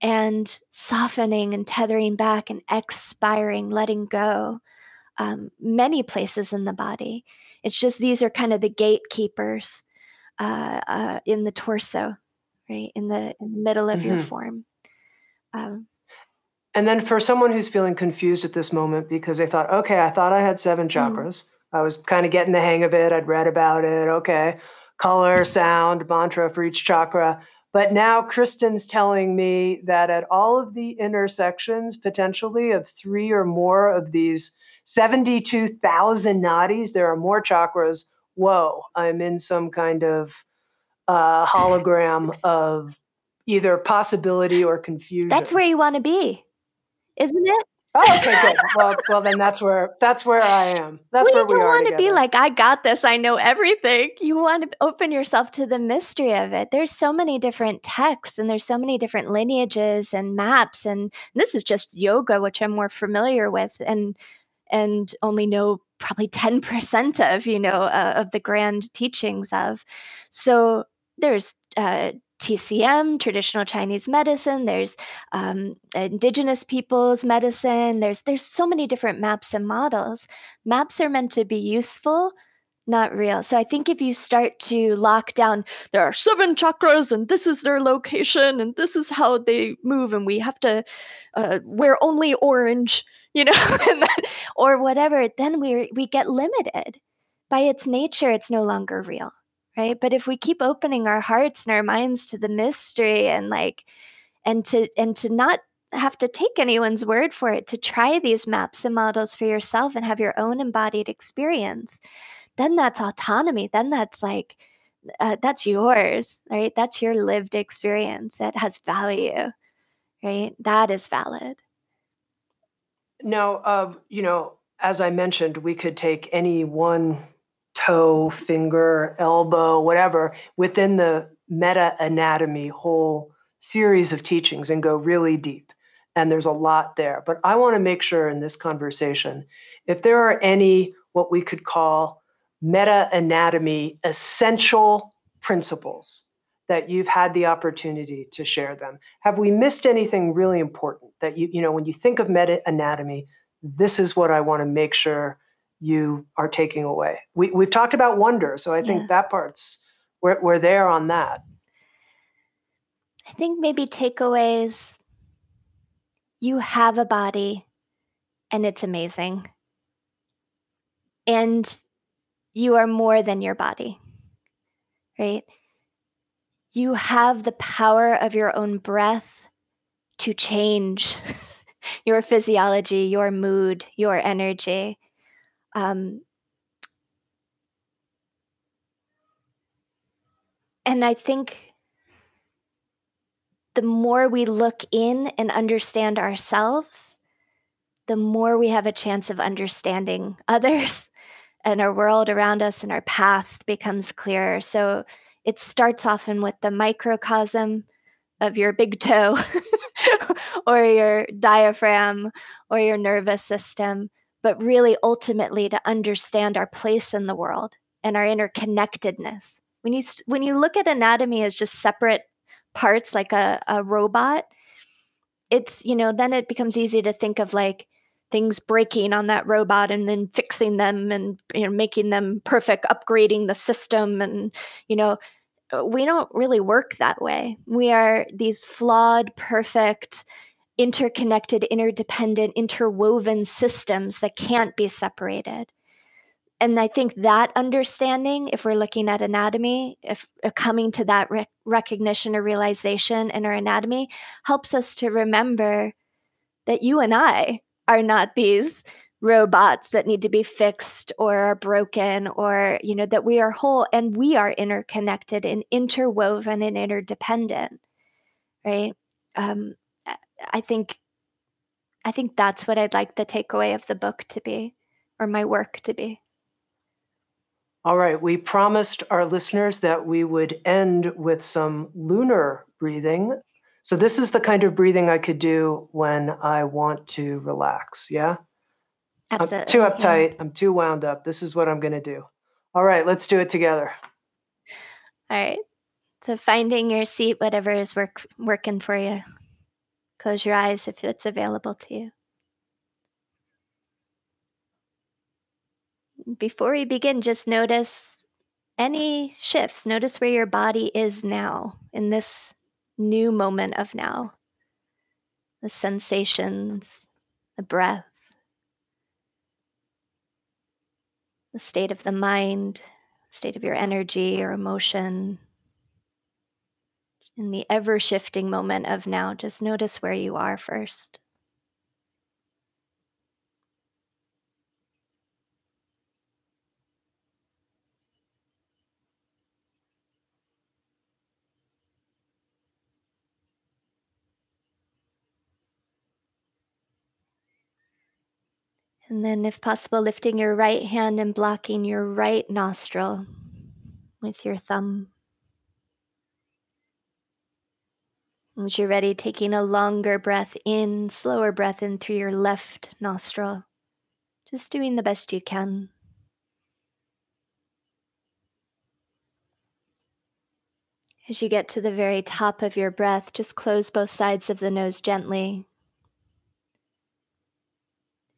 and softening and tethering back and expiring, letting go. Um, many places in the body. It's just these are kind of the gatekeepers uh, uh, in the torso, right in the in the middle of mm-hmm. your form. Um, and then for someone who's feeling confused at this moment because they thought, okay, I thought I had seven mm-hmm. chakras. Mm-hmm. I was kind of getting the hang of it. I'd read about it. Okay, color, sound, mantra for each chakra. But now Kristin's telling me that at all of the intersections, potentially of three or more of these 72,000 nadis, there are more chakras whoa, I'm in some kind of uh, hologram of either possibility or confusion. That's where you want to be, isn't it? Oh, okay, good. Well, well, then that's where that's where I am. That's well, where we are. You don't want to be like, I got this. I know everything. You want to open yourself to the mystery of it. There's so many different texts, and there's so many different lineages and maps, and this is just yoga, which I'm more familiar with, and and only know probably 10% of you know uh, of the grand teachings of so there's uh, TCM, traditional Chinese medicine. There's um, indigenous peoples medicine. There's there's so many different maps and models. Maps are meant to be useful, not real. So I think if you start to lock down, there are seven chakras, and this is their location, and this is how they move, and we have to uh, wear only orange you know, then, or whatever, then we we get limited. By its nature, it's no longer real, right? But if we keep opening our hearts and our minds to the mystery and like and to and to not have to take anyone's word for it to try these maps and models for yourself and have your own embodied experience then that's autonomy. Then that's like uh, that's yours right? That's your lived experience that has value right? That is valid. Now, uh, you know, as I mentioned, we could take any one toe, finger, elbow, whatever within the MetaAnatomy whole series of teachings and go really deep. And there's a lot there. But I want to make sure in this conversation if there are any what we could call MetaAnatomy essential principles that you've had the opportunity to share them. Have we missed anything really important that you, you know, when you think of MetaAnatomy, this is what I want to make sure you are taking away. We, we've talked about wonder, so I think yeah. that part's, we're, we're there on that. I think maybe takeaways you have a body and it's amazing. And you are more than your body, right? you have the power of your own breath to change your physiology, your mood, your energy. Um, and I think the more we look in and understand ourselves, the more we have a chance of understanding others and our world around us and our path becomes clearer. So, it starts often with the microcosm of your big toe or your diaphragm or your nervous system, but really ultimately to understand our place in the world and our interconnectedness. When you when you look at anatomy as just separate parts like a, a robot, it's you know then it becomes easy to think of like things breaking on that robot and then fixing them and you know making them perfect upgrading the system and you know we don't really work that way. We are these flawed, perfect, interconnected, interdependent, interwoven systems that can't be separated. And I think that understanding, if we're looking at anatomy, if uh, coming to that rec- recognition or realization in our anatomy, helps us to remember that you and I are not these robots that need to be fixed or are broken or you know that we are whole and we are interconnected and interwoven and interdependent right um, i think i think that's what i'd like the takeaway of the book to be or my work to be all right we promised our listeners that we would end with some lunar breathing so this is the kind of breathing i could do when i want to relax yeah Absolutely. I'm too uptight. Yeah. I'm too wound up. This is what I'm going to do. All right, let's do it together. All right. So finding your seat, whatever is work working for you. Close your eyes if it's available to you. Before we begin, just notice any shifts. Notice where your body is now in this new moment of now. The sensations, the breath. the state of the mind, state of your energy or emotion. In the ever shifting moment of now, just notice where you are first. And then, if possible, lifting your right hand and blocking your right nostril with your thumb. As you're ready, taking a longer breath in, slower breath in through your left nostril. Just doing the best you can. As you get to the very top of your breath, just close both sides of the nose gently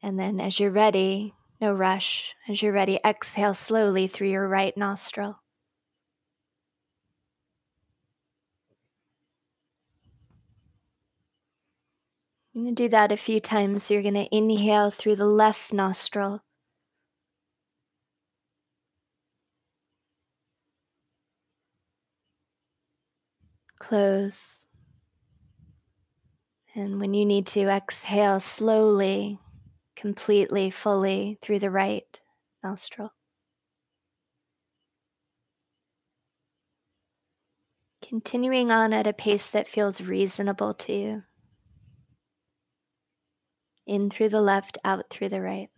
and then, as you're ready, no rush, as you're ready, exhale slowly through your right nostril. You're going to do that a few times. You're going to inhale through the left nostril. Close. And when you need to, exhale slowly completely, fully through the right nostril. Continuing on at a pace that feels reasonable to you. In through the left, out through the right.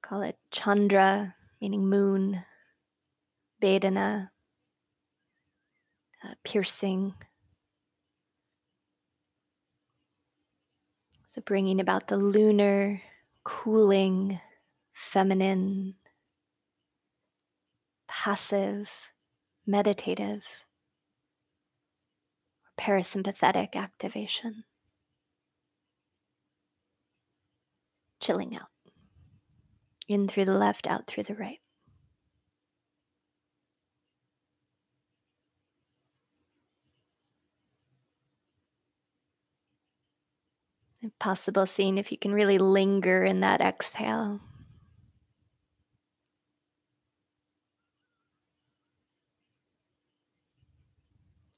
Call it Chandra, meaning moon, Bhedana, uh, piercing, So, bringing about the lunar, cooling, feminine, passive, meditative, parasympathetic activation. Chilling out. In through the left, out through the right. If possible, seeing if you can really linger in that exhale.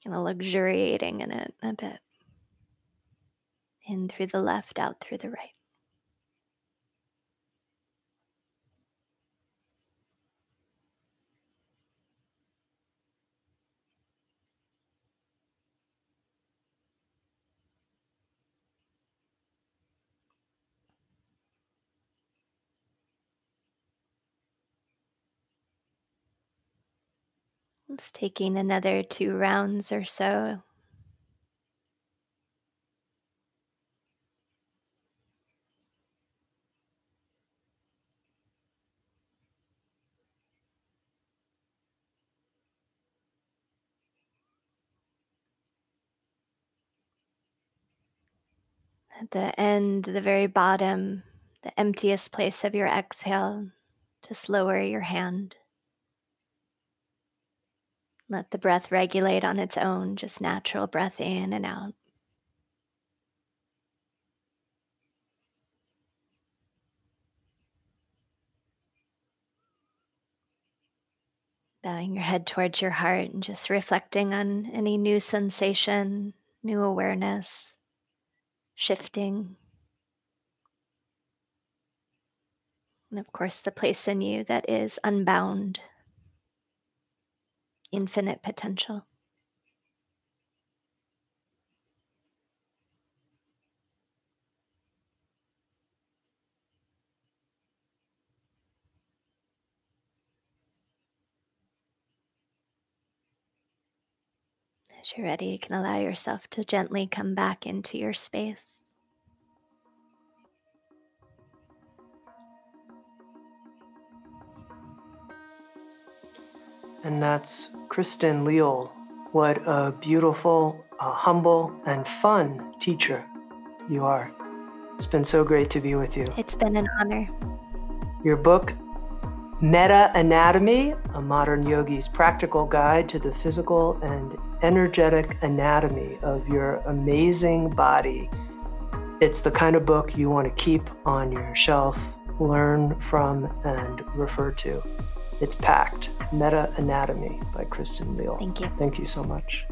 Kind of luxuriating in it a bit. In through the left, out through the right. It's taking another two rounds or so. At the end, the very bottom, the emptiest place of your exhale, just lower your hand. Let the breath regulate on its own, just natural breath in and out. Bowing your head towards your heart and just reflecting on any new sensation, new awareness, shifting. And of course, the place in you that is unbound, infinite potential. As you're ready, you can allow yourself to gently come back into your space. And that's Kristin Leal. What a beautiful, uh, humble, and fun teacher you are. It's been so great to be with you. It's been an honor. Your book, MetaAnatomy, a modern yogi's practical guide to the physical and energetic anatomy of your amazing body. It's the kind of book you want to keep on your shelf, learn from, and refer to. It's packed. MetaAnatomy by Kristin Leal. Thank you. Thank you so much.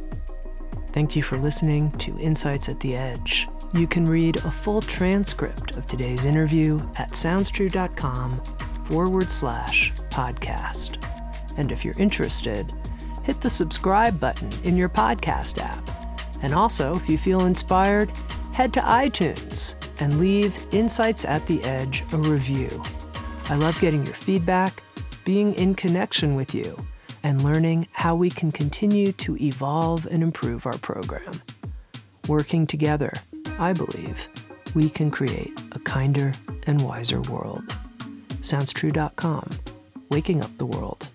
Thank you for listening to Insights at the Edge. You can read a full transcript of today's interview at soundstrue.com forward slash podcast. And if you're interested, hit the subscribe button in your podcast app. And also, if you feel inspired, head to iTunes and leave Insights at the Edge a review. I love getting your feedback, being in connection with you, and learning how we can continue to evolve and improve our program. Working together, I believe, we can create a kinder and wiser world. SoundsTrue.com, waking up the world.